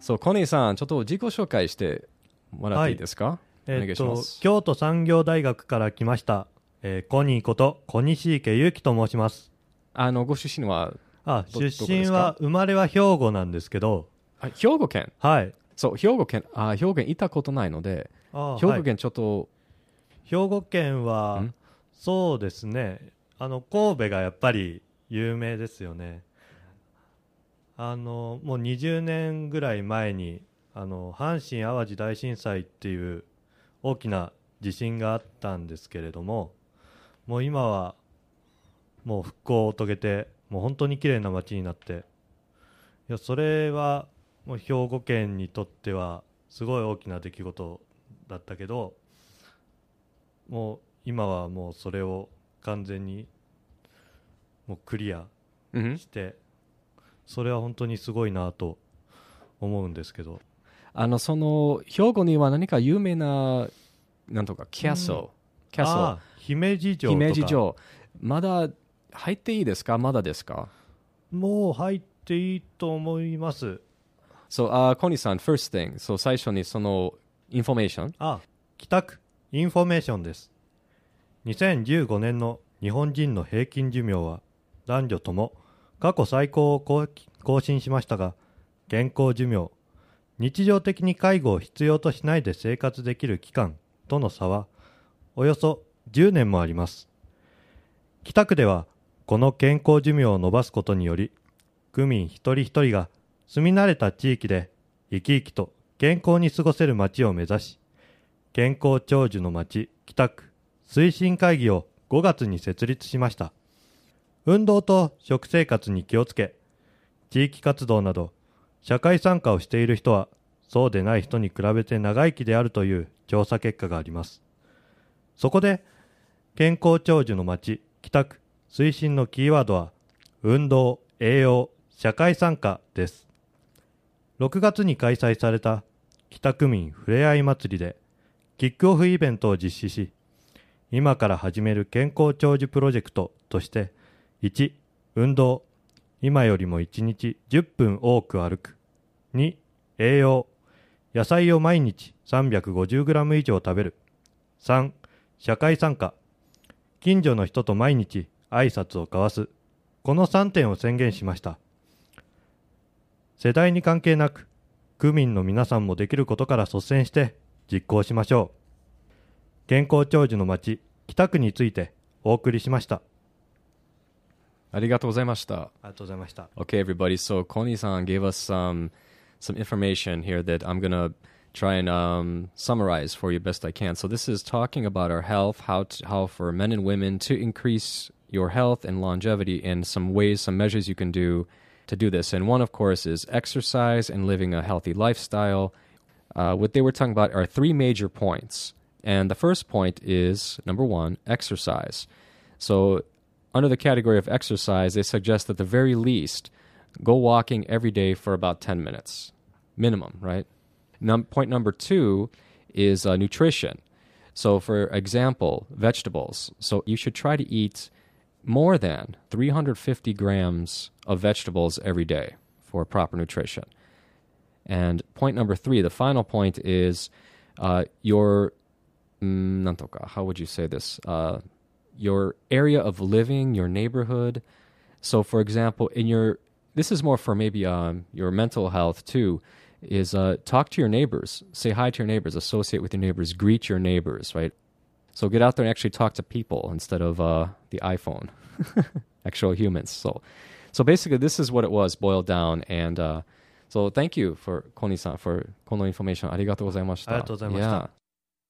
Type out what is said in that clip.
そう、コニーさん、ちょっと自己紹介してもらっていいですか、お願えっといします。京都産業大学から来ました、えーコニーこと小西池祐樹と申します。あの、ご出身は、あど出身は生まれは兵庫なんですけど。あ兵庫県？はい。そう、兵庫県、あ、兵庫県行ったことないので、あはい。兵庫県ちょっと、兵庫県はん？そうですね。あの神戸がやっぱり有名ですよねあのもう20年ぐらい前にあの阪神・淡路大震災っていう大きな地震があったんですけれどももう今はもう復興を遂げてもう本当に綺麗な街になっていやそれはもう兵庫県にとってはすごい大きな出来事だったけどもう今はもうそれを完全にもうクリアうん。してそれは本当にすごいなと思うんですけど。あの、その、兵庫には何か有名な、なんとか、キャスル、キャスああ姫路城姫路城。まだ入っていいですか？まだですか？もう入っていいと思います。そう、あ、コニーさん、first thing。そう、最初にその、インフォメーション。あ北区インフォメーションです2015年の日本人の平均寿命は男女とも過去最高を更新しましたが健康寿命日常的に介護を必要としないで生活できる期間との差はおよそ10年もあります。北区ではこの健康寿命を延ばすことにより区民一人一人が住み慣れた地域で生き生きと健康に過ごせる街を目指し健康長寿の街北区推進会議を5月に設立しました。運動と食生活に気をつけ地域活動など社会参加をしている人はそうでない人に比べて長生きであるという調査結果があります。そこで健康長寿の街北区推進のキーワードは運動栄養社会参加です。6月に開催された北区民ふれあい祭りでキックオフイベントを実施し今から始める健康長寿プロジェクトとして1運動。今よりも1日10分多く歩く。2栄養。野菜を毎日 350g 以上食べる。3社会参加。近所の人と毎日挨拶を交わす。この3点を宣言しました。世代に関係なく区民の皆さんもできることから率先して実行しましょう。健康長寿の街北区についてお送りしました。ありがとうございました。ありがとうございました Okay, everybody. So Koni-san gave us some some information here that I'm gonna try and um, summarize for you best I can. So this is talking about our health, how to, how for men and women to increase your health and longevity, and some ways, some measures you can do to do this. And one, of course, is exercise and living a healthy lifestyle. Uh, what they were talking about are three major points. And the first point is number one, exercise. So, under the category of exercise, they suggest at the very least go walking every day for about 10 minutes, minimum, right? Num- point number two is uh, nutrition. So, for example, vegetables. So, you should try to eat more than 350 grams of vegetables every day for proper nutrition. And point number three, the final point is uh, your, mm, how would you say this? Uh, your area of living, your neighborhood. So, for example, in your, this is more for maybe um, your mental health too, is uh, talk to your neighbors, say hi to your neighbors, associate with your neighbors, greet your neighbors, right? So get out there and actually talk to people instead of uh, the iPhone, actual humans. So, so basically, this is what it was boiled down. And uh, so, thank you for Koni-san for この information. ありがとうございました。ありがとうございました Yeah.